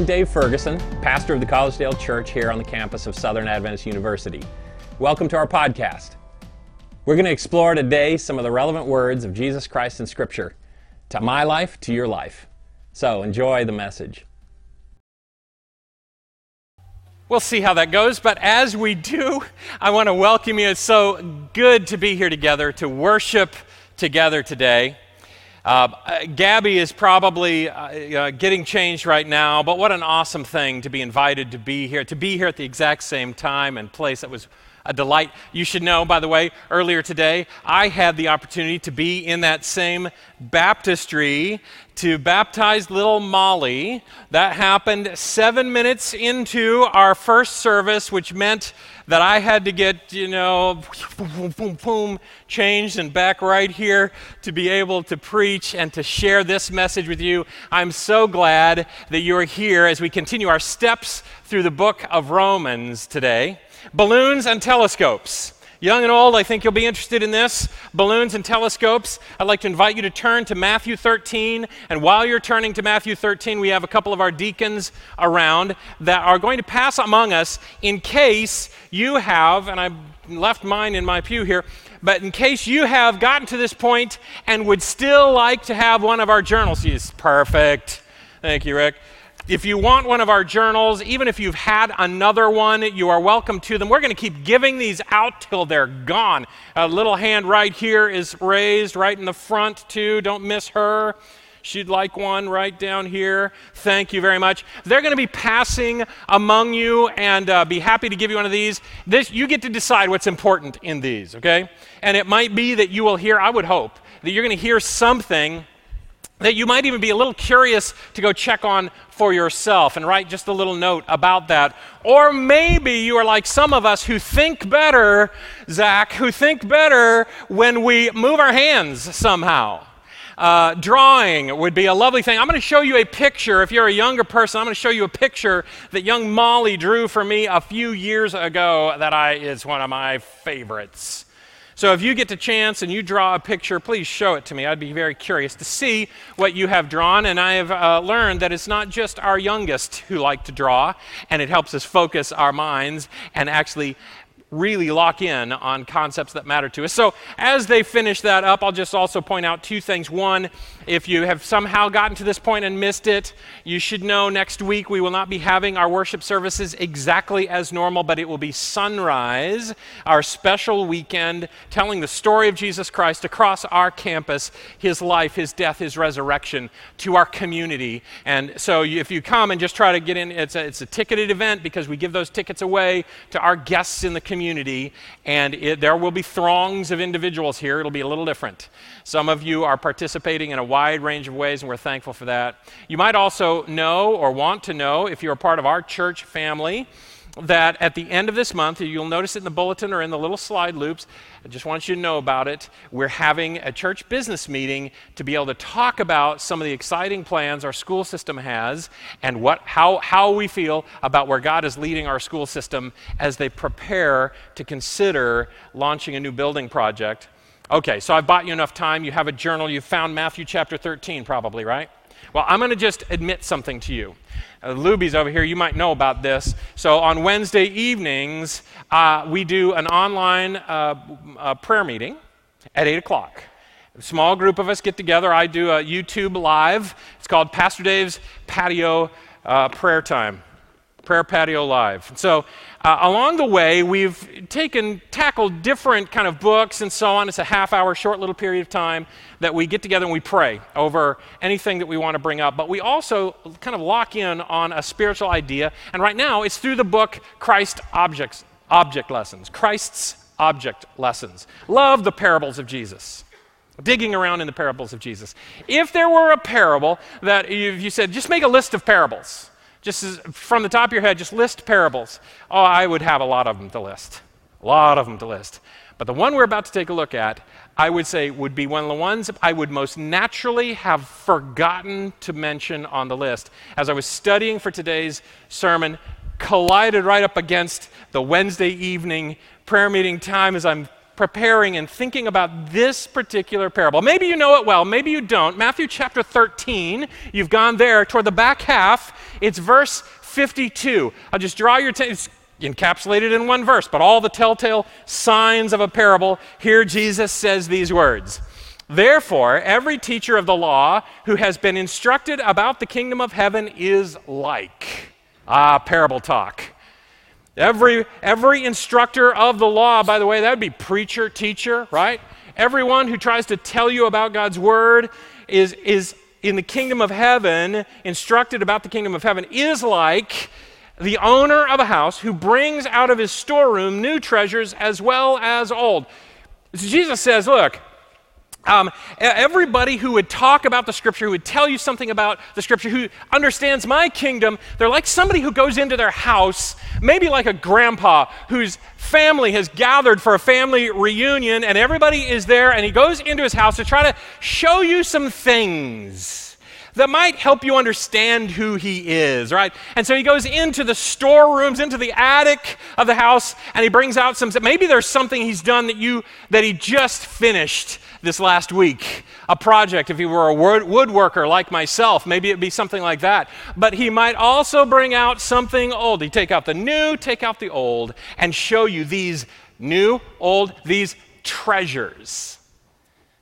I'm Dave Ferguson, pastor of the Collegedale Church here on the campus of Southern Adventist University. Welcome to our podcast. We're going to explore today some of the relevant words of Jesus Christ in Scripture to my life, to your life. So enjoy the message. We'll see how that goes, but as we do, I want to welcome you. It's so good to be here together, to worship together today. Uh, Gabby is probably uh, uh, getting changed right now, but what an awesome thing to be invited to be here, to be here at the exact same time and place. That was a delight. You should know, by the way, earlier today, I had the opportunity to be in that same baptistry to baptize little Molly. That happened seven minutes into our first service, which meant that I had to get, you know, boom, boom, boom, changed and back right here to be able to preach and to share this message with you. I'm so glad that you're here as we continue our steps through the book of Romans today. Balloons and telescopes. Young and old, I think you'll be interested in this. Balloons and telescopes. I'd like to invite you to turn to Matthew 13. And while you're turning to Matthew 13, we have a couple of our deacons around that are going to pass among us in case you have, and I left mine in my pew here, but in case you have gotten to this point and would still like to have one of our journals, yes, perfect. Thank you, Rick. If you want one of our journals, even if you've had another one, you are welcome to them. We're going to keep giving these out till they're gone. A little hand right here is raised, right in the front, too. Don't miss her. She'd like one right down here. Thank you very much. They're going to be passing among you and uh, be happy to give you one of these. This, you get to decide what's important in these, okay? And it might be that you will hear, I would hope, that you're going to hear something that you might even be a little curious to go check on for yourself and write just a little note about that. Or maybe you are like some of us who think better, Zach, who think better when we move our hands somehow. Uh, drawing would be a lovely thing. I'm going to show you a picture. If you're a younger person, I'm going to show you a picture that young Molly drew for me a few years ago that I, is one of my favorites. So if you get the chance and you draw a picture, please show it to me. I'd be very curious to see what you have drawn. And I have uh, learned that it's not just our youngest who like to draw, and it helps us focus our minds and actually really lock in on concepts that matter to us. So, as they finish that up, I'll just also point out two things. One, if you have somehow gotten to this point and missed it, you should know next week we will not be having our worship services exactly as normal, but it will be Sunrise, our special weekend telling the story of Jesus Christ across our campus, his life, his death, his resurrection to our community. And so, if you come and just try to get in, it's a, it's a ticketed event because we give those tickets away to our guests in the community community, and it, there will be throngs of individuals here. It'll be a little different. Some of you are participating in a wide range of ways, and we're thankful for that. You might also know or want to know if you're a part of our church family that at the end of this month, you'll notice it in the bulletin or in the little slide loops. I just want you to know about it. We're having a church business meeting to be able to talk about some of the exciting plans our school system has and what, how, how we feel about where God is leading our school system as they prepare to consider launching a new building project. Okay, so I've bought you enough time. You have a journal. You've found Matthew chapter 13, probably, right? Well, I'm going to just admit something to you. Uh, Luby's over here, you might know about this. So on Wednesday evenings, uh, we do an online uh, uh prayer meeting at 8 o'clock. A small group of us get together. I do a YouTube live. It's called Pastor Dave's Patio uh, Prayer Time. Prayer Patio Live. So, uh, along the way, we've taken, tackled different kind of books and so on. It's a half hour, short little period of time that we get together and we pray over anything that we want to bring up. But we also kind of lock in on a spiritual idea. And right now, it's through the book Christ Objects, Object Lessons. Christ's Object Lessons. Love the parables of Jesus digging around in the parables of Jesus. If there were a parable that you, you said, just make a list of parables, just as, from the top of your head, just list parables. Oh, I would have a lot of them to list. A lot of them to list. But the one we're about to take a look at, I would say would be one of the ones I would most naturally have forgotten to mention on the list. As I was studying for today's sermon, collided right up against the Wednesday evening prayer meeting time as I'm preparing and thinking about this particular parable. Maybe you know it well, maybe you don't. Matthew chapter 13, you've gone there toward the back half. It's verse 52. I'll just draw your attention. Encapsulated in one verse, but all the telltale signs of a parable. Here Jesus says these words. Therefore, every teacher of the law who has been instructed about the kingdom of heaven is like. Ah, parable talk. Every, every instructor of the law, by the way, that would be preacher, teacher, right? Everyone who tries to tell you about God's word is, is in the kingdom of heaven, instructed about the kingdom of heaven, is like the owner of a house who brings out of his storeroom new treasures as well as old. So Jesus says, Look, um, everybody who would talk about the scripture, who would tell you something about the scripture, who understands my kingdom, they're like somebody who goes into their house, maybe like a grandpa whose family has gathered for a family reunion, and everybody is there, and he goes into his house to try to show you some things that might help you understand who he is, right? And so he goes into the storerooms, into the attic of the house, and he brings out some maybe there's something he's done that you that he just finished this last week. A project, if he were a woodworker like myself, maybe it'd be something like that. But he might also bring out something old. He'd take out the new, take out the old, and show you these new, old, these treasures.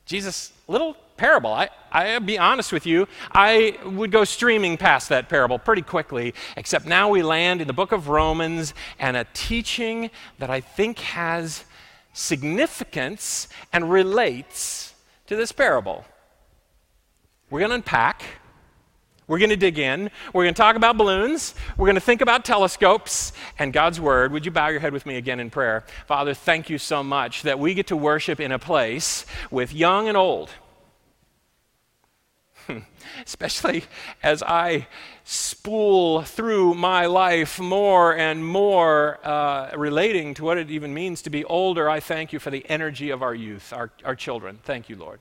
Jesus, little parable. I, I'll be honest with you, I would go streaming past that parable pretty quickly, except now we land in the book of Romans and a teaching that I think has significance and relates to this parable. We're going to unpack. We're going to dig in. We're going to talk about balloons. We're going to think about telescopes and God's Word. Would you bow your head with me again in prayer? Father, thank you so much that we get to worship in a place with young and old especially as I spool through my life more and more uh, relating to what it even means to be older. I thank you for the energy of our youth, our, our children. Thank you, Lord.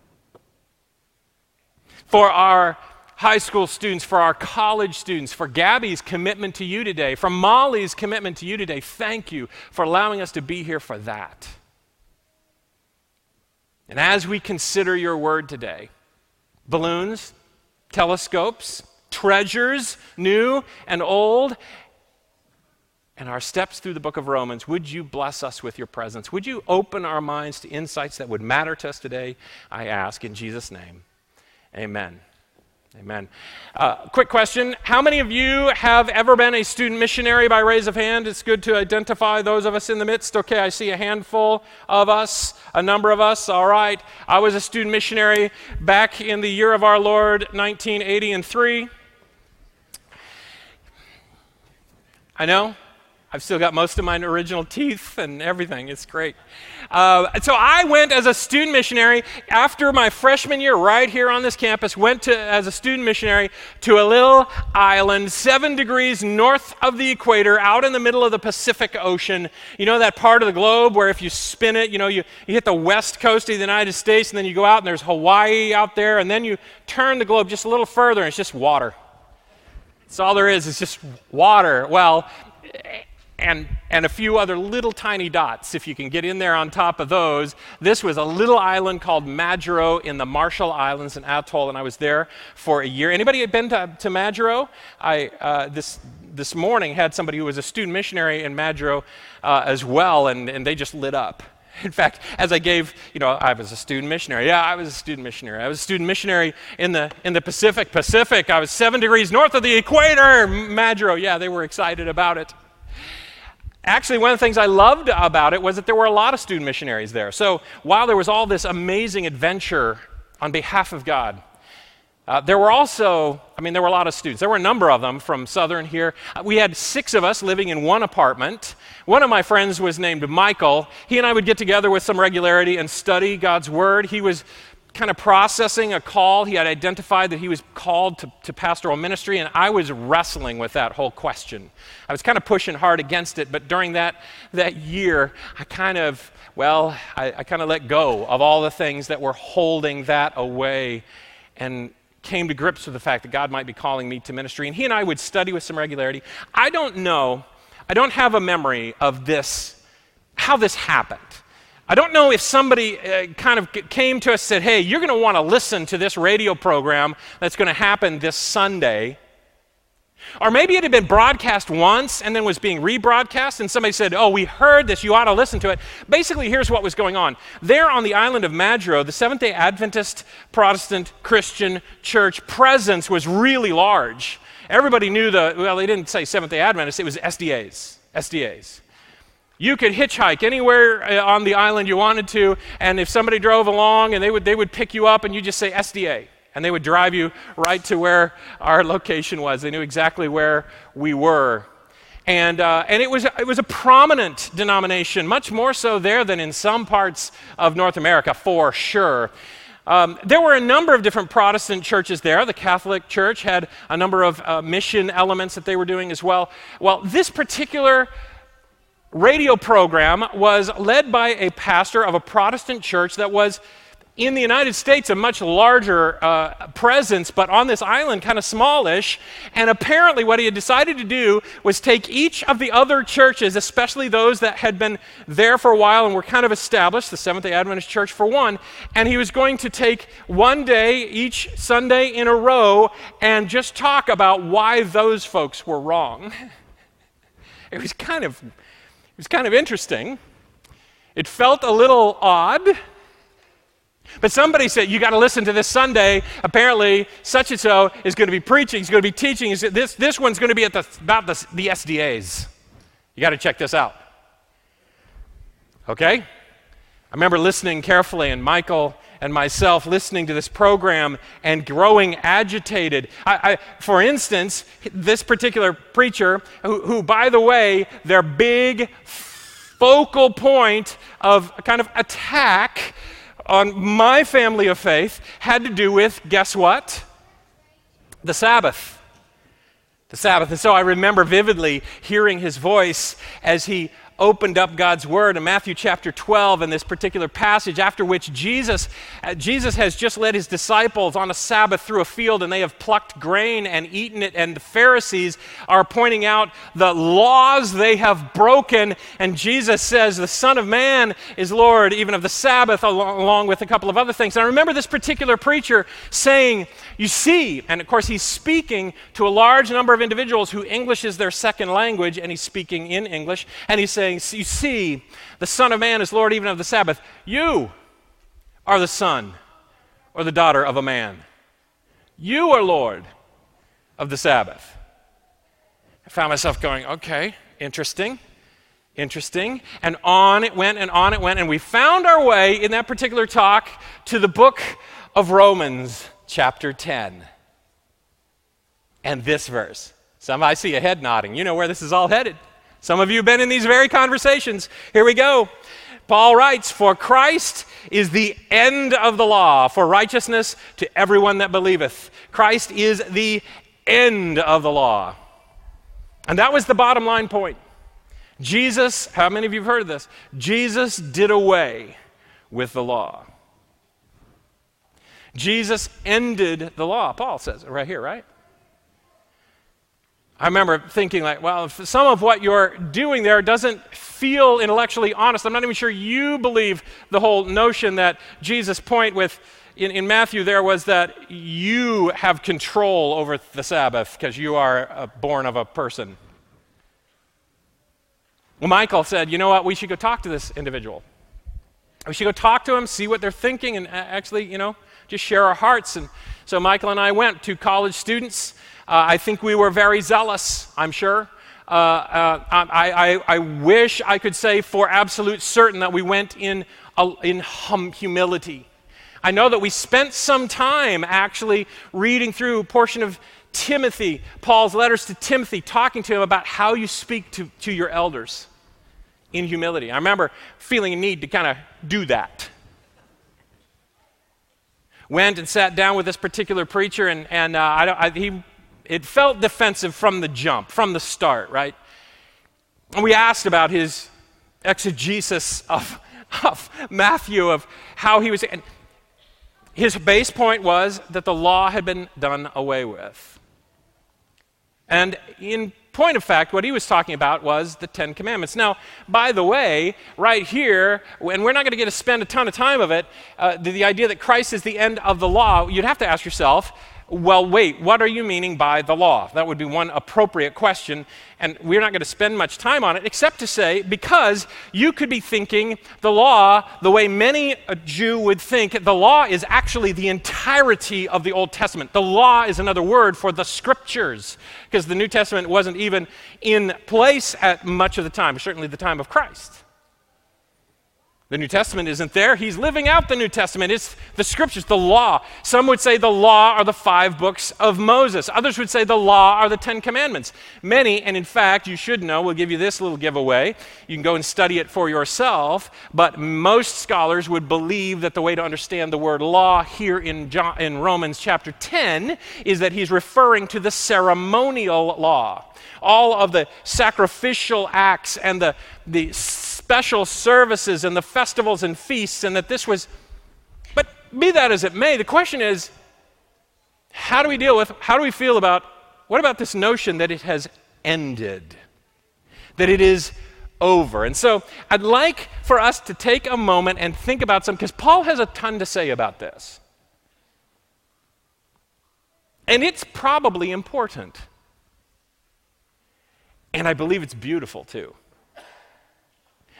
For our high school students, for our college students, for Gabby's commitment to you today, for Molly's commitment to you today, thank you for allowing us to be here for that. And as we consider your word today, balloons, telescopes, treasures, new and old, and our steps through the book of Romans, would you bless us with your presence? Would you open our minds to insights that would matter to us today? I ask in Jesus' name. Amen. Amen. Uh, quick question How many of you have ever been a student missionary by raise of hand? It's good to identify those of us in the midst. Okay, I see a handful of us, a number of us. All right. I was a student missionary back in the year of our Lord, 1983. I know, I've still got most of my original teeth and everything. It's great. Uh, so I went as a student missionary after my freshman year, right here on this campus. Went to as a student missionary to a little island seven degrees north of the equator, out in the middle of the Pacific Ocean. You know that part of the globe where if you spin it, you know you, you hit the west coast of the United States, and then you go out and there's Hawaii out there, and then you turn the globe just a little further, and it's just water. That's all there is. It's just water. Well and, and a few other little tiny dots, if you can get in there on top of those. This was a little island called Majuro in the Marshall Islands, an atoll, and I was there for a year. Anybody had been to, to Majuro? I, uh, this, this morning had somebody who was a student missionary in Majuro uh, as well, and, and they just lit up. In fact, as I gave, you know, I was a student missionary. Yeah, I was a student missionary. I was a student missionary in the in the Pacific. Pacific. I was seven degrees north of the equator. Majuro. Yeah, they were excited about it. Actually, one of the things I loved about it was that there were a lot of student missionaries there. So while there was all this amazing adventure on behalf of God, uh, there were also, I mean, there were a lot of students. There were a number of them from Southern here. Uh, we had six of us living in one apartment. One of my friends was named Michael. He and I would get together with some regularity and study God's Word. He was kind of processing a call. He had identified that he was called to, to pastoral ministry, and I was wrestling with that whole question. I was kind of pushing hard against it, but during that, that year, I kind of, well, I, I kind of let go of all the things that were holding that away and came to grips with the fact that God might be calling me to ministry. And he and I would study with some regularity. I don't know, I don't have a memory of this, how this happened. I don't know if somebody uh, kind of came to us and said, hey, you're going to want to listen to this radio program that's going to happen this Sunday. Or maybe it had been broadcast once and then was being rebroadcast, and somebody said, Oh, we heard this, you ought to listen to it. Basically, here's what was going on. There on the island of Majuro, the Seventh day Adventist Protestant Christian church presence was really large. Everybody knew the, well, they didn't say Seventh day Adventists, it was SDAs. SDAs. You could hitchhike anywhere uh, on the island you wanted to, and if somebody drove along and they would, they would pick you up and you just say SDA, and they would drive you right to where our location was. They knew exactly where we were. And, uh, and it, was, it was a prominent denomination, much more so there than in some parts of North America, for sure. Um, there were a number of different Protestant churches there. The Catholic Church had a number of uh, mission elements that they were doing as well. Well, this particular radio program was led by a pastor of a Protestant church that was in the United States a much larger uh, presence, but on this island, kind of smallish. And apparently, what he had decided to do was take each of the other churches, especially those that had been there for a while and were kind of established, the Seventh day Adventist Church for one, and he was going to take one day each Sunday in a row and just talk about why those folks were wrong. It was kind of was kind of interesting. It felt a little odd. But somebody said, You got to listen to this Sunday. Apparently, such and so is going to be preaching, he's going to be teaching. This, this one's going to be at the, about the, the SDAs. You got to check this out. Okay? I remember listening carefully, and Michael and myself listening to this program and growing agitated. I, I, for instance, this particular preacher, who, who, by the way, their big focal point of kind of attack on my family of faith had to do with guess what? The Sabbath. The Sabbath. And so I remember vividly hearing his voice as he opened up God's word in Matthew chapter 12 in this particular passage, after which Jesus, uh, Jesus has just led his disciples on a Sabbath through a field and they have plucked grain and eaten it. And the Pharisees are pointing out the laws they have broken. And Jesus says, The Son of Man is Lord, even of the Sabbath, along with a couple of other things. And I remember this particular preacher saying, You see, and of course he's speaking to a large number of individuals who English is their second language, and he's speaking in English, and he saying, saying, You see, the Son of Man is Lord even of the Sabbath. You are the son or the daughter of a man. You are Lord of the Sabbath. I found myself going, Okay, interesting. Interesting. And on it went and on it went. And we found our way in that particular talk to the book of Romans, chapter 10. And this verse. Some I see a head nodding. You know where this is all headed. Some of you have been in these very conversations. Here we go. Paul writes, For Christ is the end of the law for righteousness to everyone that believeth. Christ is the end of the law. And that was the bottom line point. Jesus, how many of you have heard of this? Jesus did away with the law. Jesus ended the law. Paul says it right here, right? I remember thinking, like, well, some of what you're doing there doesn't feel intellectually honest, I'm not even sure you believe the whole notion that Jesus' point with in, in Matthew there was that you have control over the Sabbath because you are uh, born of a person. Well, Michael said, you know what, we should go talk to this individual. We should go talk to them, see what they're thinking, and actually, you know, just share our hearts. And so Michael and I went to college students uh, I think we were very zealous, I'm sure. Uh, uh, I, I, I, wish I could say for absolute certain that we went in, in hum, humility. I know that we spent some time actually reading through a portion of Timothy, Paul's letters to Timothy, talking to him about how you speak to, to your elders in humility. I remember feeling a need to kind of do that. Went and sat down with this particular preacher, and, and uh, I, I, he it felt defensive from the jump, from the start, right? And we asked about his exegesis of, of Matthew, of how he was. And his base point was that the law had been done away with. And in point of fact, what he was talking about was the Ten Commandments. Now, by the way, right here, and we're not going to get to spend a ton of time of it, uh, the, the idea that Christ is the end of the law, you'd have to ask yourself, well, wait, what are you meaning by the law? That would be one appropriate question. And we're not going to spend much time on it, except to say, because you could be thinking the law, the way many a Jew would think, the law is actually the entirety of the Old Testament. The law is another word for the scriptures, because the New Testament wasn't even in place at much of the time, certainly the time of Christ. The New Testament isn't there. He's living out the New Testament. It's the scriptures, the law. Some would say the law are the five books of Moses. Others would say the law are the Ten Commandments. Many, and in fact, you should know, we'll give you this little giveaway. You can go and study it for yourself. But most scholars would believe that the way to understand the word law here in, John, in Romans chapter 10 is that he's referring to the ceremonial law. All of the sacrificial acts and the, the special services and the festivals and feasts, and that this was. But be that as it may, the question is how do we deal with, how do we feel about, what about this notion that it has ended? That it is over. And so I'd like for us to take a moment and think about some, because Paul has a ton to say about this. And it's probably important. And I believe it's beautiful too.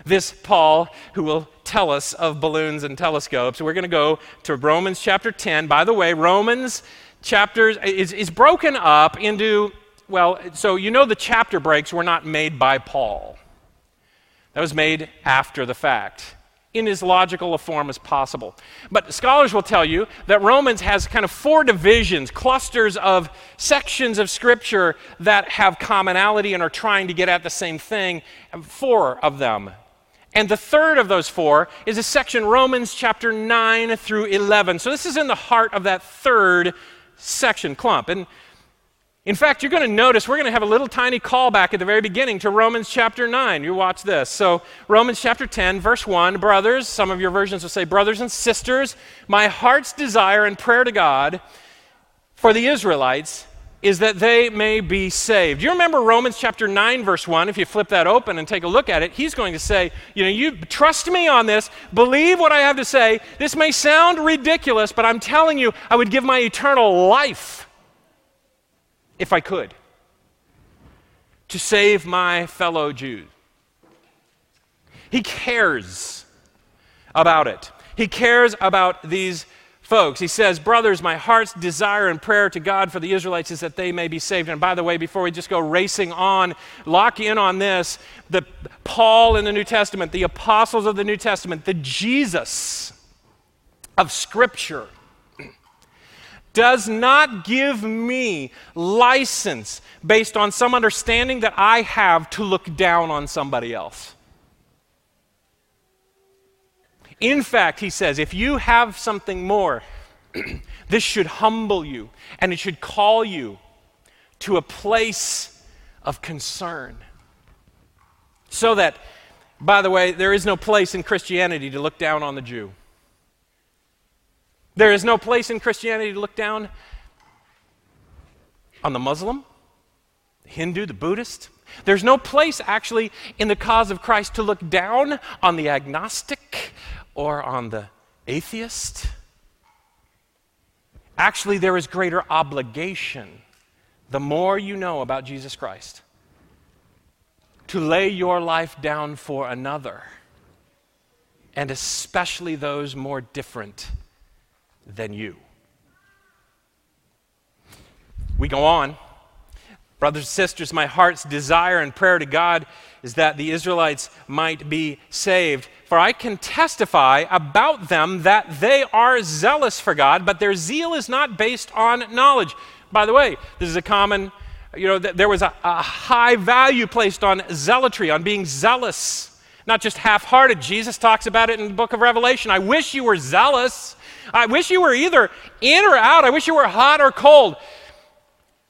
This Paul, who will tell us of balloons and telescopes. We're going to go to Romans chapter 10. By the way, Romans chapter is, is broken up into, well, so you know the chapter breaks were not made by Paul. That was made after the fact in as logical a form as possible. But scholars will tell you that Romans has kind of four divisions, clusters of sections of Scripture that have commonality and are trying to get at the same thing, four of them. And the third of those four is a section, Romans chapter 9 through 11. So this is in the heart of that third section clump. And in fact, you're going to notice we're going to have a little tiny callback at the very beginning to Romans chapter 9. You watch this. So, Romans chapter 10, verse 1 Brothers, some of your versions will say, Brothers and sisters, my heart's desire and prayer to God for the Israelites is that they may be saved. You remember Romans chapter 9, verse 1? If you flip that open and take a look at it, he's going to say, You know, you trust me on this, believe what I have to say. This may sound ridiculous, but I'm telling you, I would give my eternal life if I could to save my fellow Jews. He cares about it. He cares about these folks. He says, Brothers, my heart's desire and prayer to God for the Israelites is that they may be saved. And by the way, before we just go racing on, lock in on this the Paul in the New Testament, the apostles of the New Testament, the Jesus of Scripture does not give me license based on some understanding that I have to look down on somebody else. In fact, he says, if you have something more, this should humble you and it should call you to a place of concern. So that, by the way, there is no place in Christianity to look down on the Jew. There is no place in Christianity to look down on the Muslim, the Hindu, the Buddhist. There's no place actually in the cause of Christ to look down on the agnostic or on the atheist. Actually, there is greater obligation the more you know about Jesus Christ to lay your life down for another, and especially those more different than you. We go on. Brothers and sisters, my heart's desire and prayer to God is that the Israelites might be saved. For I can testify about them that they are zealous for God, but their zeal is not based on knowledge. By the way, this is a common, you know, there was a, a high value placed on zealotry, on being zealous, not just half hearted. Jesus talks about it in the book of Revelation. I wish you were zealous. I wish you were either in or out. I wish you were hot or cold.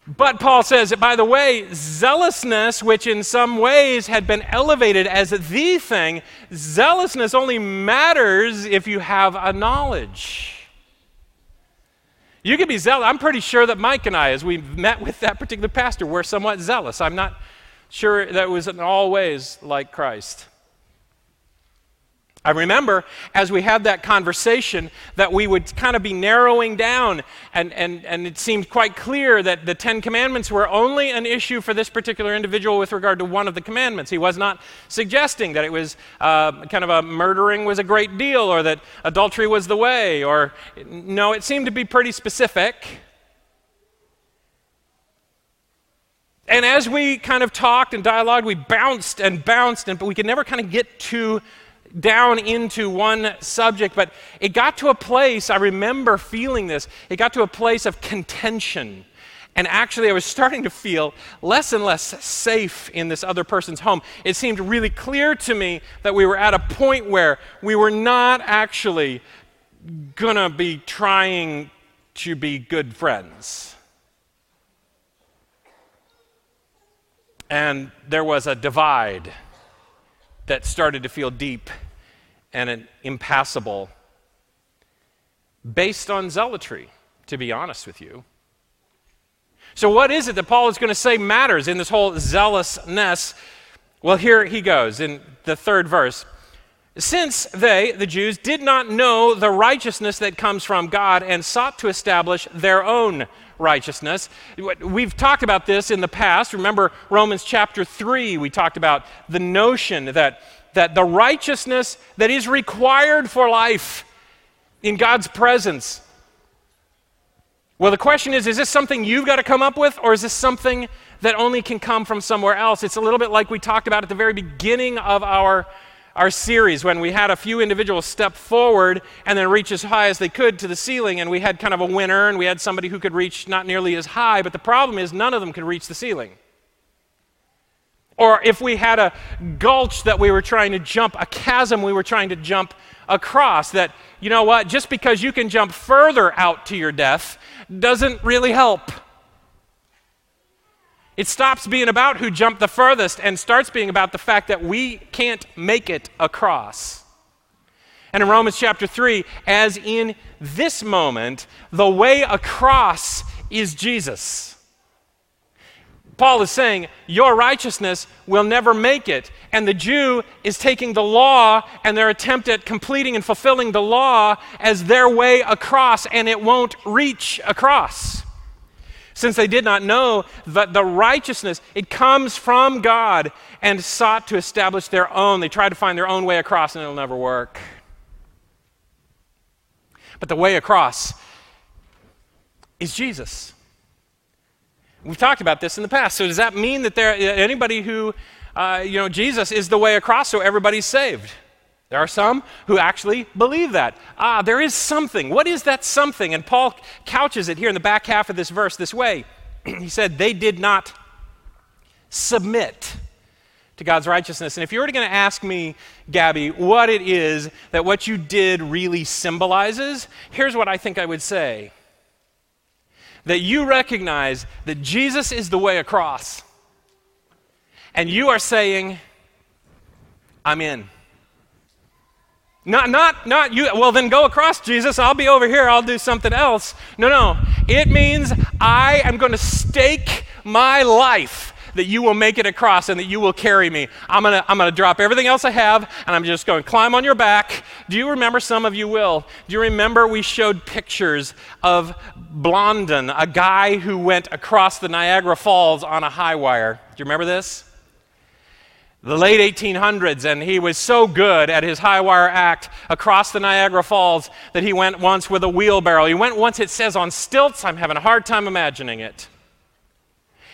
But Paul says, by the way, zealousness, which in some ways had been elevated as the thing, zealousness only matters if you have a knowledge. You can be zealous. I'm pretty sure that Mike and I, as we met with that particular pastor, were somewhat zealous. I'm not sure that it was in all ways like Christ. I remember as we had that conversation that we would kind of be narrowing down, and, and, and it seemed quite clear that the Ten Commandments were only an issue for this particular individual with regard to one of the commandments. He was not suggesting that it was uh, kind of a murdering was a great deal or that adultery was the way, or no, it seemed to be pretty specific. And as we kind of talked and dialogued, we bounced and bounced, and, but we could never kind of get to down into one subject, but it got to a place, I remember feeling this, it got to a place of contention. And actually, I was starting to feel less and less safe in this other person's home. It seemed really clear to me that we were at a point where we were not actually to be trying to be good friends. And there was a divide that started to feel deep and impassable based on zealotry, to be honest with you. So, what is it that Paul is going to say matters in this whole zealousness? Well, here he goes in the third verse. Since they, the Jews, did not know the righteousness that comes from God and sought to establish their own righteousness. We've talked about this in the past. Remember Romans chapter 3, we talked about the notion that, that the righteousness that is required for life in God's presence. Well, the question is is this something you've got to come up with, or is this something that only can come from somewhere else? It's a little bit like we talked about at the very beginning of our our series when we had a few individuals step forward and then reach as high as they could to the ceiling, and we had kind of a winner, and we had somebody who could reach not nearly as high, but the problem is none of them could reach the ceiling. Or if we had a gulch that we were trying to jump, a chasm we were trying to jump across, that, you know what, just because you can jump further out to your death doesn't really help. It stops being about who jumped the furthest and starts being about the fact that we can't make it across. And in Romans chapter 3, as in this moment, the way across is Jesus. Paul is saying, Your righteousness will never make it. And the Jew is taking the law and their attempt at completing and fulfilling the law as their way across, and it won't reach across since they did not know that the righteousness it comes from God and sought to establish their own. They tried to find their own way across and it'll never work. But the way across is Jesus. We've talked about this in the past. So does that mean that there anybody who uh, you know Jesus is the way across so everybody's saved? There are some who actually believe that. Ah, there is something. What is that something? And Paul couches it here in the back half of this verse this way. he said, They did not submit to God's righteousness. And if you were going to ask me, Gabby, what it is that what you did really symbolizes, here's what I think I would say that you recognize that Jesus is the way across. And you are saying, I'm in. Not, not, not you, well, then go across, Jesus. I'll be over here. I'll do something else. No, no. It means I am going to stake my life that you will make it across and that you will carry me. I'm going to I'm going to drop everything else I have and I'm just going to climb on your back. Do you remember? Some of you will. Do you remember we showed pictures of Blondin, a guy who went across the Niagara Falls on a high wire? Do you remember this? The late 1800s, and he was so good at his high wire act across the Niagara Falls that he went once with a wheelbarrow. He went once, it says, on stilts. I'm having a hard time imagining it.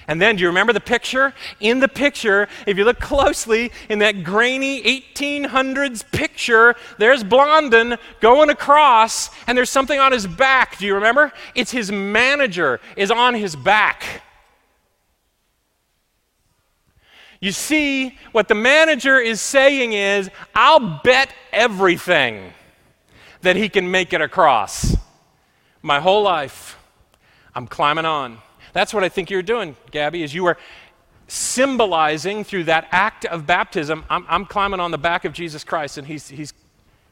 And then, do you remember the picture? In the picture, if you look closely, in that grainy 1800s picture, there's Blondin going across, and there's something on his back. Do you remember? It's his manager is on his back. You see, what the manager is saying is, I'll bet everything that he can make it across. My whole life, I'm climbing on. That's what I think you're doing, Gabby, is you are symbolizing through that act of baptism, I'm, I'm climbing on the back of Jesus Christ and he's, he's,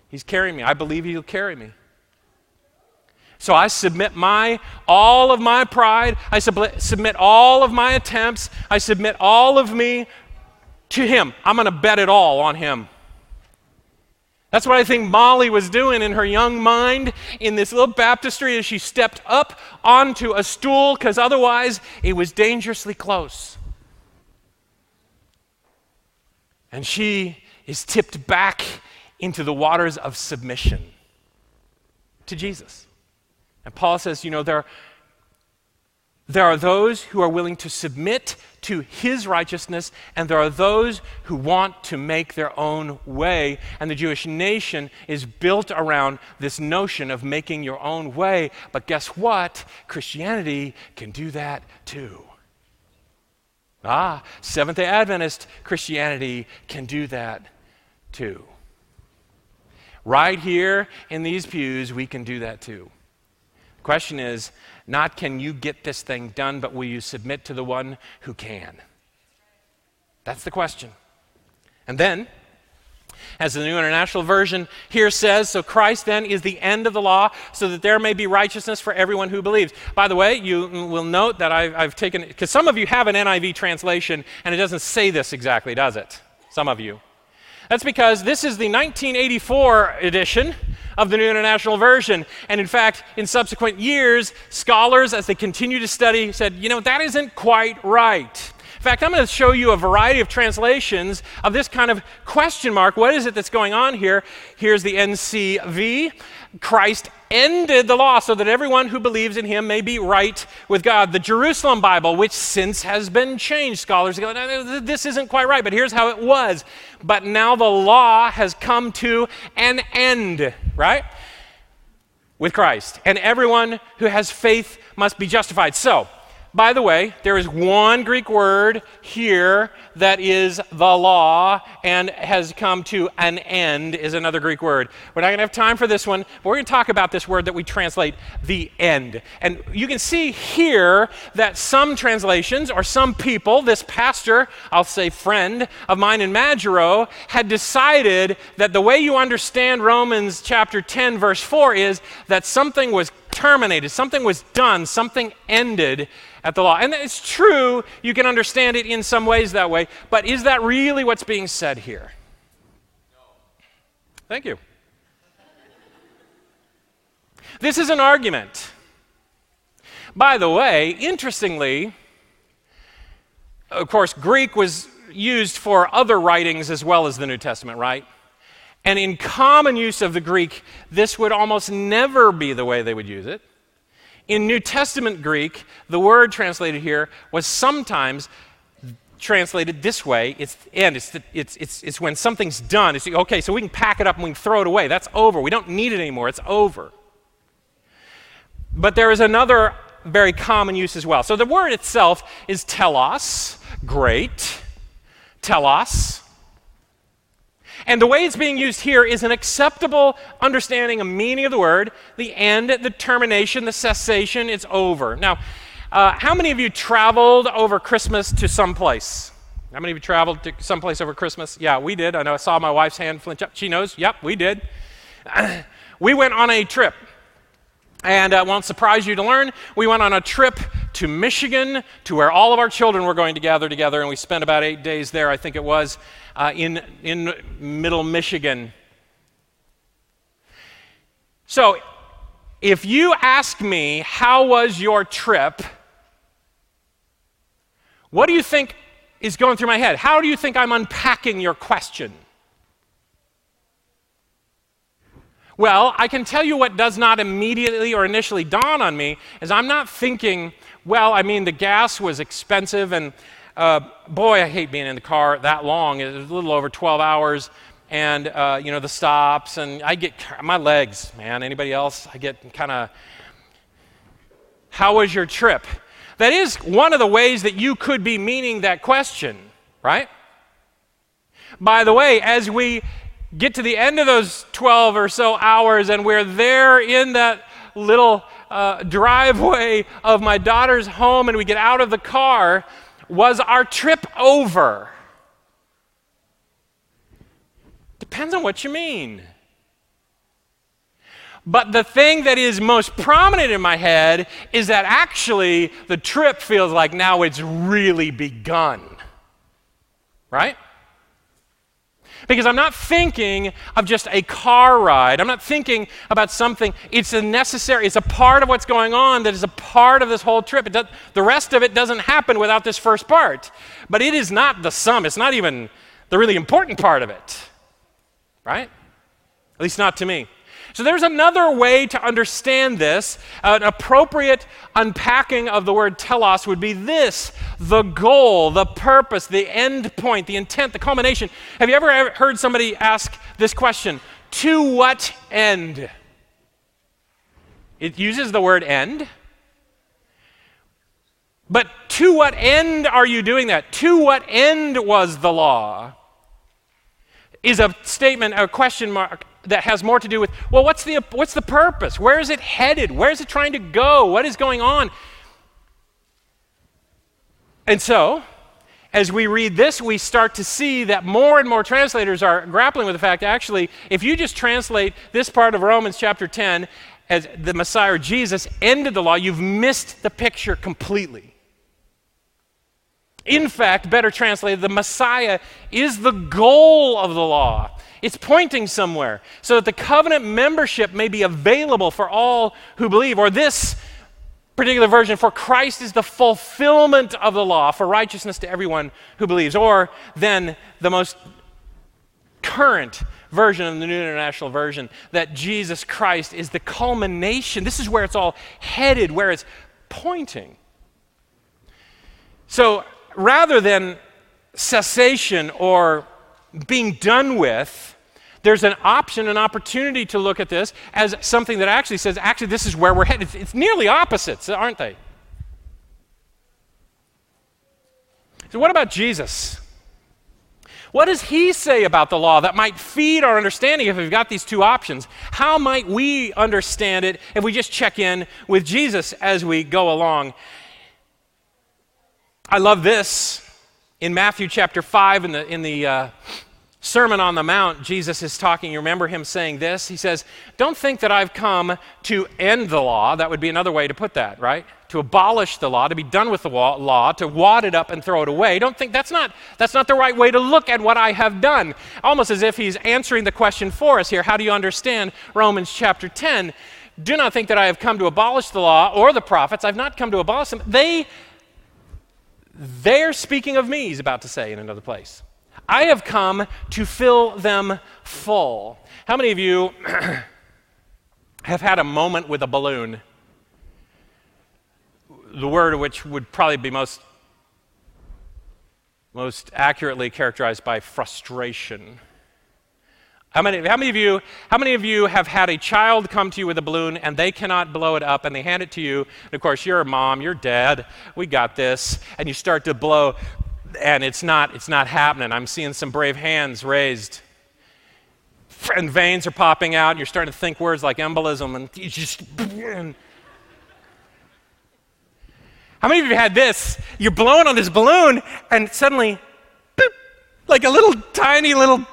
he's carrying me. I believe he'll carry me. So I submit my all of my pride, I sub- submit all of my attempts, I submit all of me to him. I'm going to bet it all on him. That's what I think Molly was doing in her young mind in this little baptistry as she stepped up onto a stool because otherwise it was dangerously close. And she is tipped back into the waters of submission to Jesus. And Paul says, you know, there, there are those who are willing to submit to his righteousness, and there are those who want to make their own way. And the Jewish nation is built around this notion of making your own way. But guess what? Christianity can do that too. Ah, Seventh day Adventist Christianity can do that too. Right here in these pews, we can do that too. The question is not can you get this thing done, but will you submit to the one who can? That's the question. And then, as the New International Version here says, so Christ then is the end of the law, so that there may be righteousness for everyone who believes. By the way, you will note that I've, I've taken, because some of you have an NIV translation, and it doesn't say this exactly, does it? Some of you. That's because this is the 1984 edition of the New International Version. And in fact, in subsequent years, scholars, as they continue to study, said, you know, that isn't quite right. In fact, I'm going to show you a variety of translations of this kind of question mark. What is it that's going on here? Here's the NCV. Christ ended the law so that everyone who believes in him may be right with God. The Jerusalem Bible, which since has been changed, scholars go, this isn't quite right, but here's how it was. But now the law has come to an end, right? With Christ. And everyone who has faith must be justified. So, by the way, there is one Greek word here that is the law and has come to an end, is another Greek word. We're not going to have time for this one, but we're going to talk about this word that we translate the end. And you can see here that some translations or some people, this pastor, I'll say friend of mine in Majuro, had decided that the way you understand Romans chapter 10, verse 4 is that something was terminated, something was done, something ended at the law. And it's true, you can understand it in some ways that way, but is that really what's being said here? No. Thank you. This is an argument. By the way, interestingly, of course, Greek was used for other writings as well as the New Testament, right? And in common use of the Greek, this would almost never be the way they would use it. In New Testament Greek, the word translated here was sometimes translated this way. It's end it's, the, it's, it's, it's when something's done. It's okay so we can pack it up and we can throw it away. That's over. We don't need it anymore. It's over. But there is another very common use as well. So the word itself is telos. Great. Telos and the way it's being used here is an acceptable understanding of meaning of the word, the end, the termination, the cessation, it's over. Now, uh, how many of you traveled over Christmas to some place? How many of you traveled to some place over Christmas? Yeah, we did. I know I saw my wife's hand flinch up. She knows. Yep, we did. we went on a trip. And uh, won't surprise you to learn, we went on a trip to Michigan to where all of our children were going to gather together, and we spent about eight days there, I think it was uh, in, in middle Michigan. So, if you ask me, how was your trip? What do you think is going through my head? How do you think I'm unpacking your question? Well, I can tell you what does not immediately or initially dawn on me is I'm not thinking, well, I mean, the gas was expensive and uh, boy, I hate being in the car that long. It was a little over 12 hours, and uh, you know the stops, and I get my legs, man. Anybody else? I get kind of. How was your trip? That is one of the ways that you could be meaning that question, right? By the way, as we get to the end of those 12 or so hours and we're there in that little uh, driveway of my daughter's home and we get out of the car, was our trip over? Depends on what you mean. But the thing that is most prominent in my head is that actually the trip feels like now it's really begun. Right? Because I'm not thinking of just a car ride. I'm not thinking about something. It's a necessary, it's a part of what's going on that is a part of this whole trip. Does, the rest of it doesn't happen without this first part. But it is not the sum, it's not even the really important part of it. Right? At least not to me. So there's another way to understand this. An appropriate unpacking of the word telos would be this the goal, the purpose, the end point, the intent, the culmination. Have you ever heard somebody ask this question? To what end? It uses the word end. But to what end are you doing that? To what end was the law? Is a statement, a question mark that has more to do with, well, what's the, what's the purpose? Where is it headed? Where is it trying to go? What is going on? And so, as we read this, we start to see that more and more translators are grappling with the fact actually, if you just translate this part of Romans chapter 10 as the Messiah Jesus ended the law, you've missed the picture completely. In fact, better translated, the Messiah is the goal of the law. It's pointing somewhere so that the covenant membership may be available for all who believe. Or this particular version, for Christ is the fulfillment of the law for righteousness to everyone who believes. Or then the most current version of the New International Version, that Jesus Christ is the culmination. This is where it's all headed, where it's pointing. So rather than cessation or being done with, there's an option, an opportunity to look at this as something that actually says, actually, this is where we're headed. It's, it's nearly opposites, aren't they? So, what about Jesus? What does he say about the law that might feed our understanding if we've got these two options? How might we understand it if we just check in with Jesus as we go along? I love this in Matthew chapter 5 in the, in the uh, Sermon on the Mount, Jesus is talking. You remember him saying this? He says, Don't think that I've come to end the law. That would be another way to put that, right? To abolish the law, to be done with the law, to wad it up and throw it away. Don't think that's not, that's not the right way to look at what I have done. Almost as if he's answering the question for us here. How do you understand Romans chapter 10? Do not think that I have come to abolish the law or the prophets. I've not come to abolish them. They, they're speaking of me, he's about to say in another place. I have come to fill them full. How many of you have had a moment with a balloon? The word which would probably be most, most accurately characterized by frustration. How many, how, many of you, how many of you have had a child come to you with a balloon and they cannot blow it up and they hand it to you? And of course, you're a mom, you're dad, we got this. And you start to blow and it's not, it's not happening. I'm seeing some brave hands raised. And veins are popping out. And you're starting to think words like embolism and you just. How many of you have had this? You're blowing on this balloon, and suddenly, boop, like a little tiny little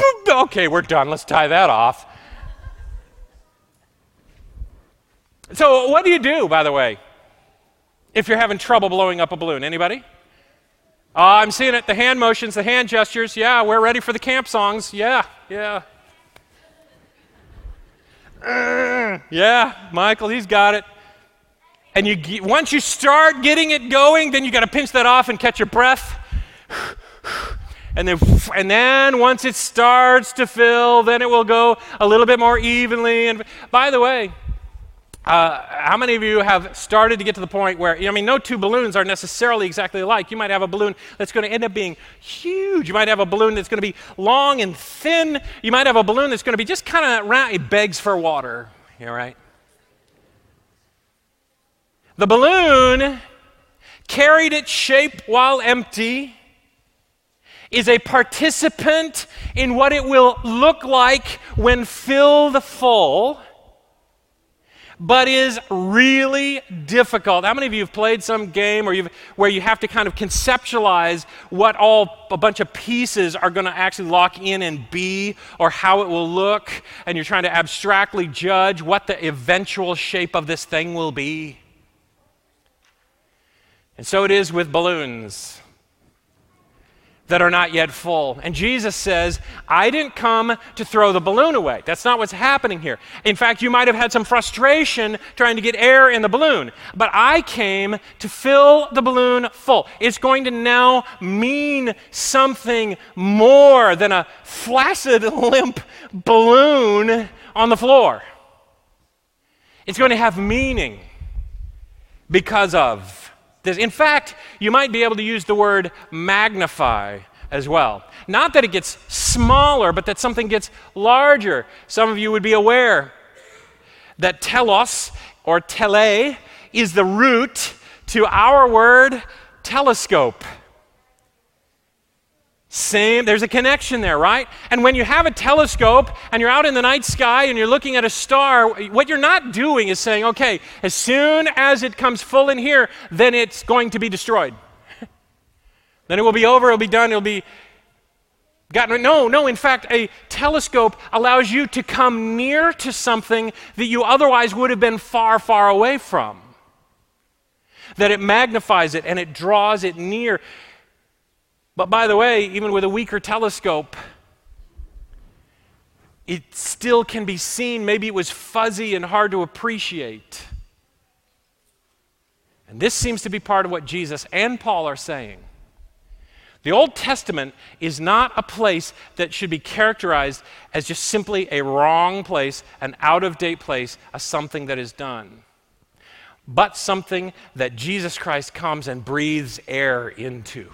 Okay, we're done. Let's tie that off. So, what do you do, by the way, if you're having trouble blowing up a balloon? Anybody? Uh, I'm seeing it. The hand motions, the hand gestures. Yeah, we're ready for the camp songs. Yeah, yeah. Yeah, Michael, he's got it. And you, once you start getting it going, then you got to pinch that off and catch your breath. And then, and then once it starts to fill, then it will go a little bit more evenly. And by the way, uh, how many of you have started to get to the point where, I mean, no two balloons are necessarily exactly alike. You might have a balloon that's going to end up being huge. You might have a balloon that's going to be long and thin. You might have a balloon that's going to be just kind of round. It begs for water. You know, right? The balloon carried its shape while empty is a participant in what it will look like when filled full but is really difficult. How many of you have played some game or where you have to kind of conceptualize what all a bunch of pieces are going to actually lock in and be, or how it will look, and you're trying to abstractly judge what the eventual shape of this thing will be? And so it is with balloons that are not yet full. And Jesus says, I didn't come to throw the balloon away. That's not what's happening here. In fact, you might have had some frustration trying to get air in the balloon, but I came to fill the balloon full. It's going to now mean something more than a flaccid, limp balloon on the floor. It's going to have meaning because of in fact, you might be able to use the word magnify as well. Not that it gets smaller, but that something gets larger. Some of you would be aware that telos or tele is the root to our word telescope. Same, there's a connection there, right? And when you have a telescope and you're out in the night sky and you're looking at a star, what you're not doing is saying, okay, as soon as it comes full in here, then it's going to be destroyed. then it will be over, it'll be done, it'll be gotten. No, no, in fact, a telescope allows you to come near to something that you otherwise would have been far, far away from. That it magnifies it and it draws it near. But by the way, even with a weaker telescope, it still can be seen. Maybe it was fuzzy and hard to appreciate. And this seems to be part of what Jesus and Paul are saying. The Old Testament is not a place that should be characterized as just simply a wrong place, an out of date place, a something that is done, but something that Jesus Christ comes and breathes air into.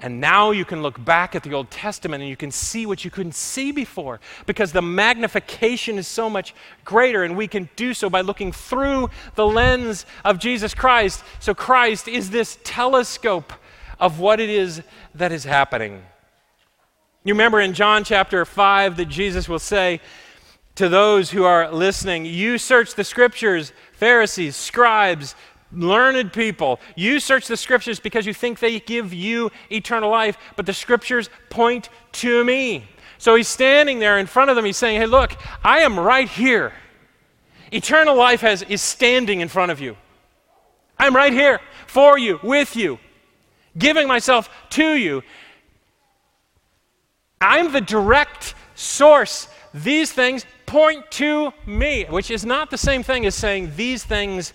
And now you can look back at the Old Testament and you can see what you couldn't see before because the magnification is so much greater, and we can do so by looking through the lens of Jesus Christ. So, Christ is this telescope of what it is that is happening. You remember in John chapter 5 that Jesus will say to those who are listening, You search the scriptures, Pharisees, scribes, learned people. You search the scriptures because you think they give you eternal life, but the scriptures point to me. So he's standing there in front of them. He's saying, Hey, look, I am right here. Eternal life has, is standing in front of you. I'm right here for you, with you, giving myself to you. I'm the direct source. These things point to me, which is not the same thing as saying these things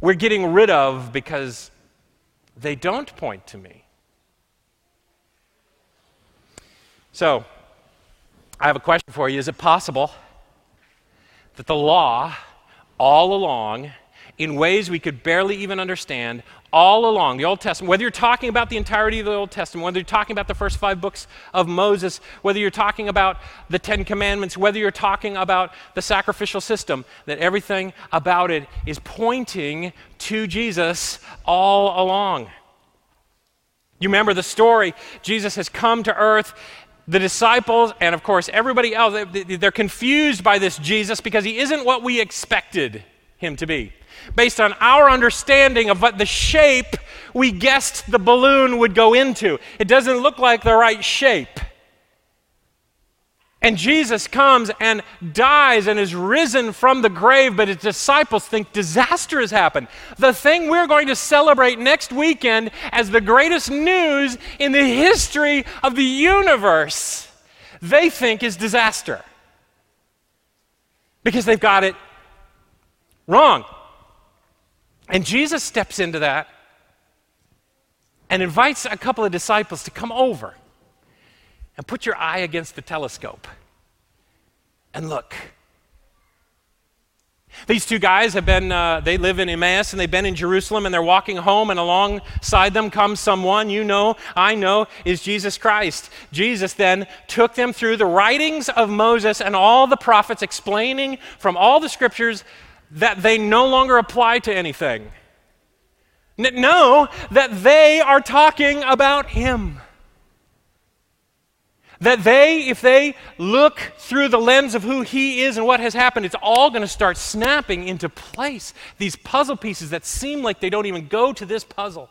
we're getting rid of because they don't point to me. So, I have a question for you. Is it possible that the law, all along, in ways we could barely even understand, all along the Old Testament, whether you're talking about the entirety of the Old Testament, whether you're talking about the first five books of Moses, whether you're talking about the Ten Commandments, whether you're talking about the sacrificial system, that everything about it is pointing to Jesus all along. You remember the story. Jesus has come to earth. The disciples, and of course everybody else, they're confused by this Jesus because he isn't what we expected him to be based on our understanding of what the shape we guessed the balloon would go into. It doesn't look like the right shape. And Jesus comes and dies and is risen from the grave, but his disciples think disaster has happened. The thing we're going to celebrate next weekend as the greatest news in the history of the universe, they think is disaster. Because they've got it wrong. And Jesus steps into that and invites a couple of disciples to come over and put your eye against the telescope and look. These two guys have been, uh, they live in Emmaus and they've been in Jerusalem and they're walking home, and alongside them comes someone you know, I know, is Jesus Christ. Jesus then took them through the writings of Moses and all the prophets, explaining from all the scriptures that they no longer apply to anything. Know that they are talking about Him. That they, if they look through the lens of who he is and what has happened, it's all going to start snapping into place. These puzzle pieces that seem like they don't even go to this puzzle.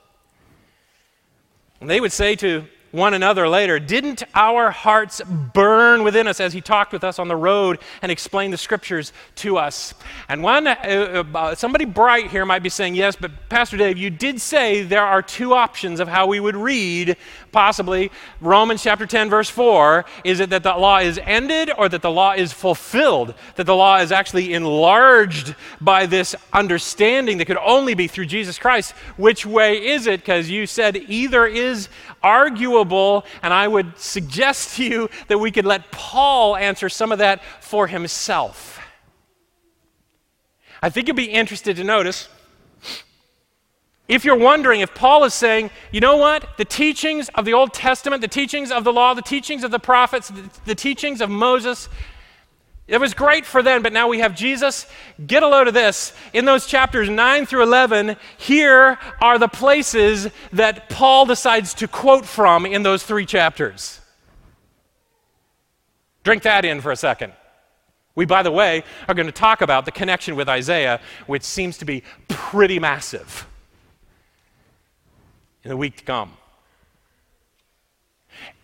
And they would say to one another later, Didn't our hearts burn within us as he talked with us on the road and explained the scriptures to us? And one, uh, uh, somebody bright here might be saying, Yes, but Pastor Dave, you did say there are two options of how we would read, possibly, Romans chapter 10, verse 4. Is it that the law is ended or that the law is fulfilled? That the law is actually enlarged by this understanding that could only be through Jesus Christ? Which way is it? Because you said either is arguable, and I would suggest to you that we could let Paul answer some of that for himself. I think you'll be interested to notice if you're wondering if Paul is saying, you know what, the teachings of the Old Testament, the teachings of the law, the teachings of the prophets, the, the teachings of Moses, it was great for them, but now we have Jesus. Get a load of this. In those chapters 9 through 11, here are the places that Paul decides to quote from in those three chapters. Drink that in for a second. We, by the way, are going to talk about the connection with Isaiah, which seems to be pretty massive in the week to come.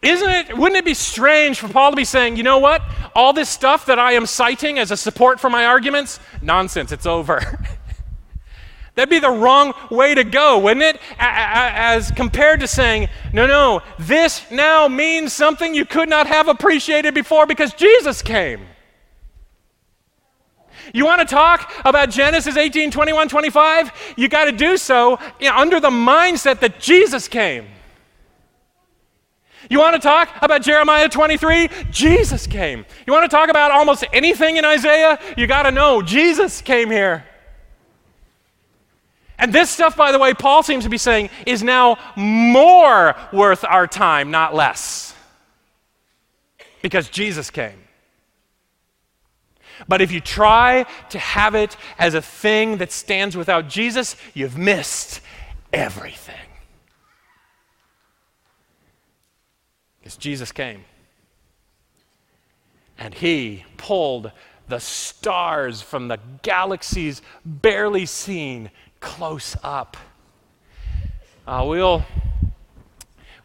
Isn't it, wouldn't it be strange for Paul to be saying, you know what? All this stuff that I am citing as a support for my arguments, nonsense, it's over. That'd be the wrong way to go, wouldn't it? As compared to saying, no, no, this now means something you could not have appreciated before because Jesus came. You want to talk about Genesis 18, 21, 25? You got to do so under the mindset that Jesus came. You want to talk about Jeremiah 23? Jesus came. You want to talk about almost anything in Isaiah? You got to know Jesus came here. And this stuff, by the way, Paul seems to be saying is now more worth our time, not less. Because Jesus came. But if you try to have it as a thing that stands without Jesus, you've missed everything. Because Jesus came. And he pulled the stars from the galaxies barely seen close up. Uh, we'll,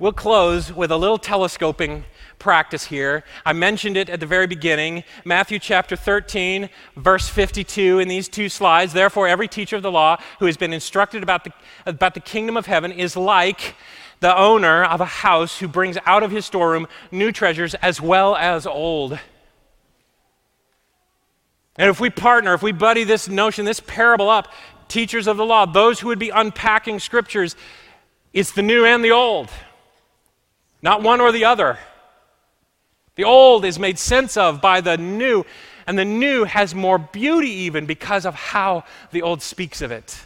we'll close with a little telescoping practice here. I mentioned it at the very beginning. Matthew chapter 13, verse 52 in these two slides. Therefore, every teacher of the law who has been instructed about the, about the kingdom of heaven is like the owner of a house who brings out of his storeroom new treasures as well as old. And if we partner, if we buddy this notion, this parable up, teachers of the law, those who would be unpacking scriptures, it's the new and the old, not one or the other. The old is made sense of by the new, and the new has more beauty even because of how the old speaks of it.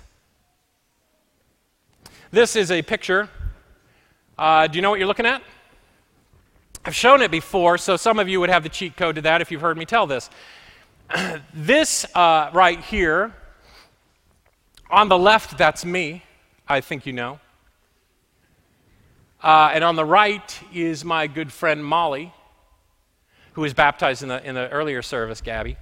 This is a picture uh, do you know what you're looking at? I've shown it before, so some of you would have the cheat code to that if you've heard me tell this. this uh, right here, on the left, that's me. I think you know. Uh, and on the right is my good friend Molly, who was baptized in the, in the earlier service, Gabby.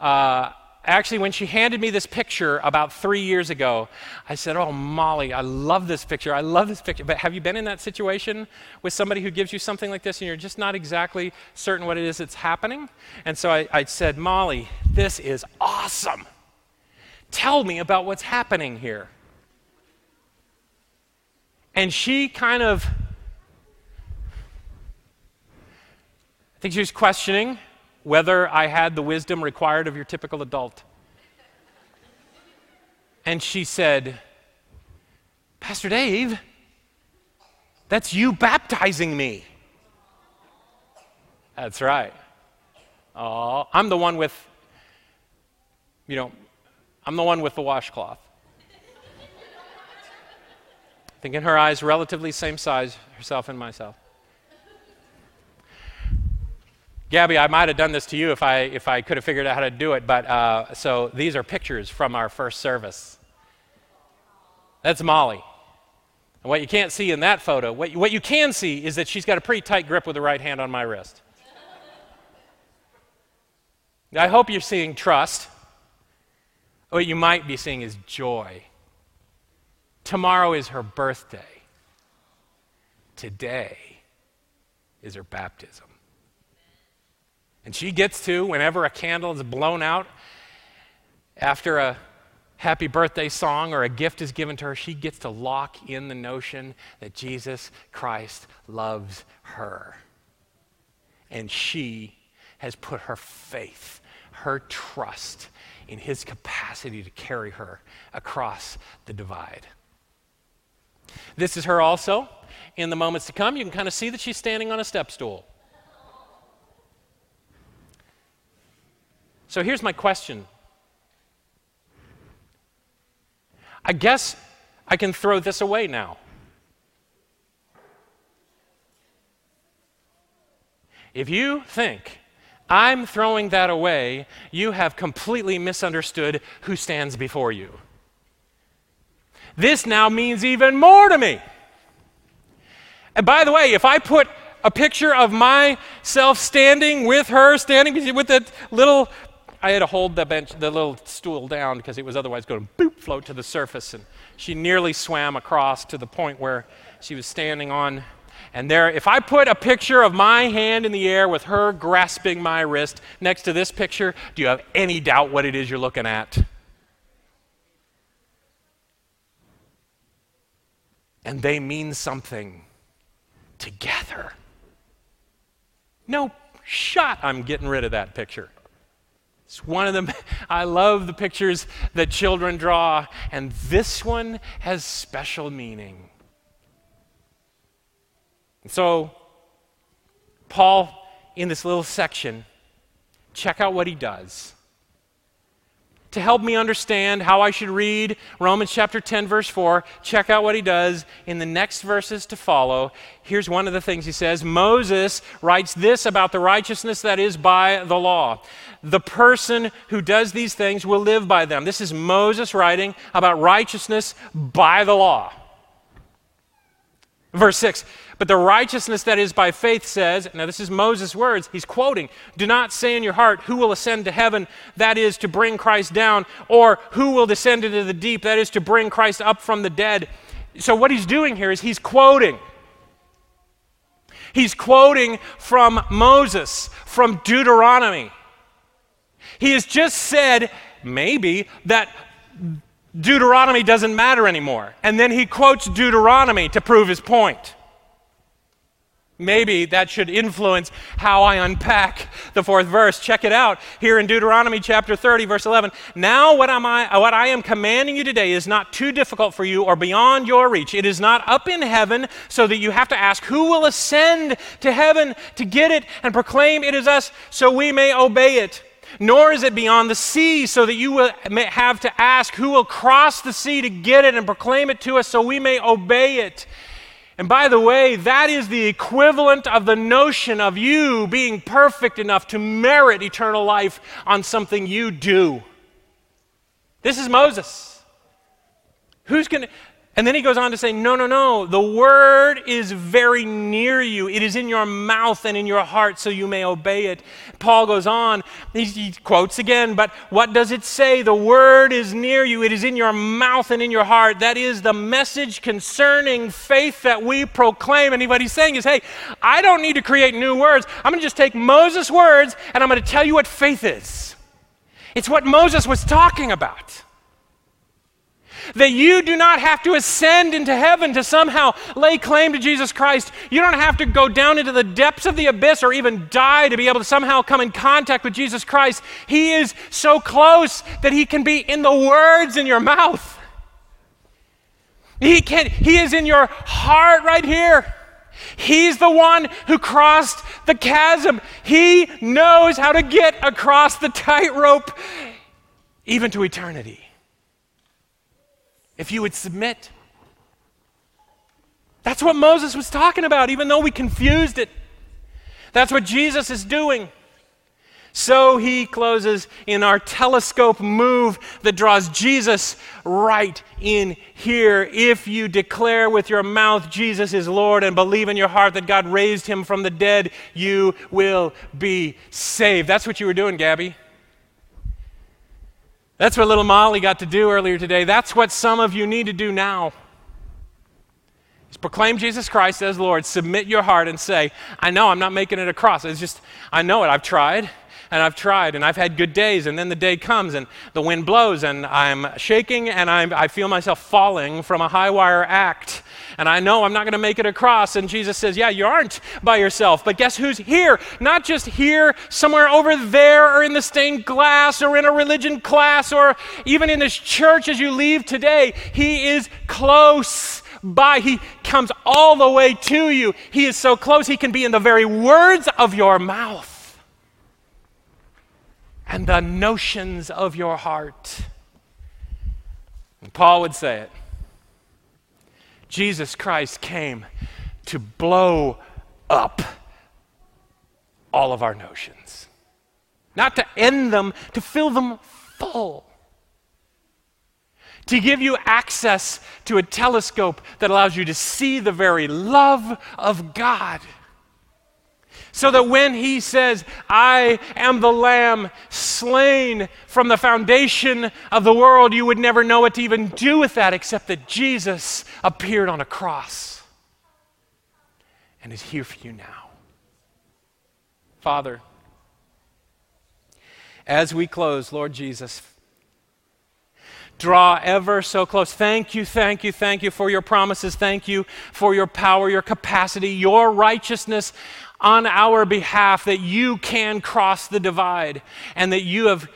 Uh, actually, when she handed me this picture about three years ago, I said, Oh, Molly, I love this picture. I love this picture. But have you been in that situation with somebody who gives you something like this and you're just not exactly certain what it is that's happening? And so I, I said, Molly, this is awesome. Tell me about what's happening here. And she kind of, I think she was questioning whether I had the wisdom required of your typical adult. And she said, Pastor Dave, that's you baptizing me. That's right. Oh, I'm the one with, you know, I'm the one with the washcloth. I think in her eyes, relatively same size, herself and myself. Gabby, I might have done this to you if I, if I could have figured out how to do it, but uh, so these are pictures from our first service. That's Molly. And what you can't see in that photo, what you, what you can see is that she's got a pretty tight grip with the right hand on my wrist. I hope you're seeing trust. What you might be seeing is joy. Tomorrow is her birthday. Today is her baptism. And she gets to, whenever a candle is blown out after a happy birthday song or a gift is given to her, she gets to lock in the notion that Jesus Christ loves her. And she has put her faith, her trust in his capacity to carry her across the divide. This is her also. In the moments to come, you can kind of see that she's standing on a step stool. So here's my question. I guess I can throw this away now. If you think I'm throwing that away, you have completely misunderstood who stands before you. This now means even more to me. And by the way, if I put a picture of myself standing with her, standing with that little, I had to hold the bench, the little stool down because it was otherwise going to boop, float to the surface. And she nearly swam across to the point where she was standing on and there, if I put a picture of my hand in the air with her grasping my wrist next to this picture, do you have any doubt what it is you're looking at? And they mean something together. No shot, I'm getting rid of that picture. It's one of them. I love the pictures that children draw, and this one has special meaning. And so, Paul, in this little section, check out what he does. To help me understand how I should read Romans chapter 10, verse 4, check out what he does in the next verses to follow. Here's one of the things he says Moses writes this about the righteousness that is by the law. The person who does these things will live by them. This is Moses writing about righteousness by the law. Verse 6 But the righteousness that is by faith says, now this is Moses' words, he's quoting, Do not say in your heart, Who will ascend to heaven? That is to bring Christ down, or Who will descend into the deep? That is to bring Christ up from the dead. So what he's doing here is he's quoting. He's quoting from Moses, from Deuteronomy. He has just said, maybe, that Deuteronomy doesn't matter anymore. And then he quotes Deuteronomy to prove his point. Maybe that should influence how I unpack the fourth verse. Check it out here in Deuteronomy chapter 30, verse 11. Now, what, am I, what I am commanding you today is not too difficult for you or beyond your reach. It is not up in heaven so that you have to ask, Who will ascend to heaven to get it and proclaim it is us so we may obey it? Nor is it beyond the sea, so that you will have to ask who will cross the sea to get it and proclaim it to us so we may obey it. And by the way, that is the equivalent of the notion of you being perfect enough to merit eternal life on something you do. This is Moses. Who's going to. And then he goes on to say, No, no, no. The word is very near you. It is in your mouth and in your heart, so you may obey it. Paul goes on, he, he, quotes again, but what does it say? The word is near you. It is in your mouth and in your heart. That is the message concerning faith that we proclaim. And what he's saying is, hey, I don't need to create new words. I'm going to just take Moses' words and I'm going to tell you what faith is. It's what Moses was talking about. That you do not have to ascend into heaven to somehow lay claim to Jesus Christ. You don't have to go down into the depths of the abyss or even die to be able to somehow come in contact with Jesus Christ. He is so close that He can be in the words in your mouth. He, can, he is in your heart right here. He's the one who crossed the chasm. He knows how to get across the tightrope, even to eternity if you would submit. That's what Moses was talking about, even though we confused it. That's what Jesus is doing. So he closes in our telescope move that draws Jesus right in here. If you declare with your mouth Jesus is Lord and believe in your heart that God raised him from the dead, you will be saved. That's what you were doing, Gabby. That's what little Molly got to do earlier today. That's what some of you need to do now. Is proclaim Jesus Christ as Lord, submit your heart and say, I know I'm not making it across. It's just, I know it. I've tried and I've tried and I've had good days, and then the day comes and the wind blows and I'm shaking and I'm, I feel myself falling from a high wire act. And I know I'm not going to make it across. And Jesus says, Yeah, you aren't by yourself. But guess who's here? Not just here, somewhere over there, or in the stained glass, or in a religion class, or even in this church as you leave today. He is close by. He comes all the way to you. He is so close, He can be in the very words of your mouth and the notions of your heart. Paul would say it Jesus Christ came to blow up all of our notions, not to end them, to fill them full. To give you access to a telescope that allows you to see the very love of God so that when he says, I am the Lamb slain from the foundation of the world, you would never know what to even do with that except that Jesus appeared on a cross and is here for you now. Father, as we close, Lord Jesus, draw ever so close. Thank you, thank you, thank you for your promises. Thank you for your power, your capacity, your righteousness on our behalf that you can cross the divide and that you have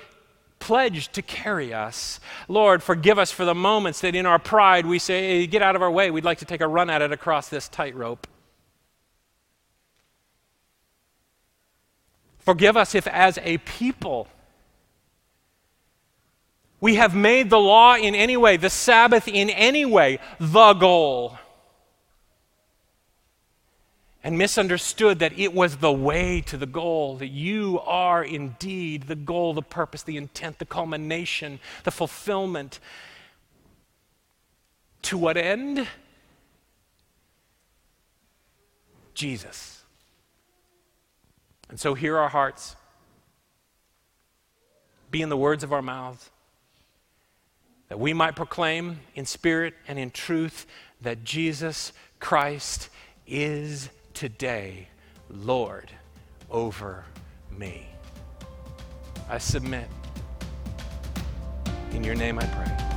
pledged to carry us. Lord, forgive us for the moments that in our pride we say, hey, get out of our way. We'd like to take a run at it across this tightrope. Forgive us if, as a people, we have made the law in any way, the Sabbath in any way, the goal and misunderstood that it was the way to the goal, that you are indeed the goal, the purpose, the intent, the culmination, the fulfillment. To what end? Jesus. And so hear our hearts. Be in the words of our mouths, that we might proclaim in spirit and in truth that Jesus Christ is today, Lord, over me. I submit. In your name I pray.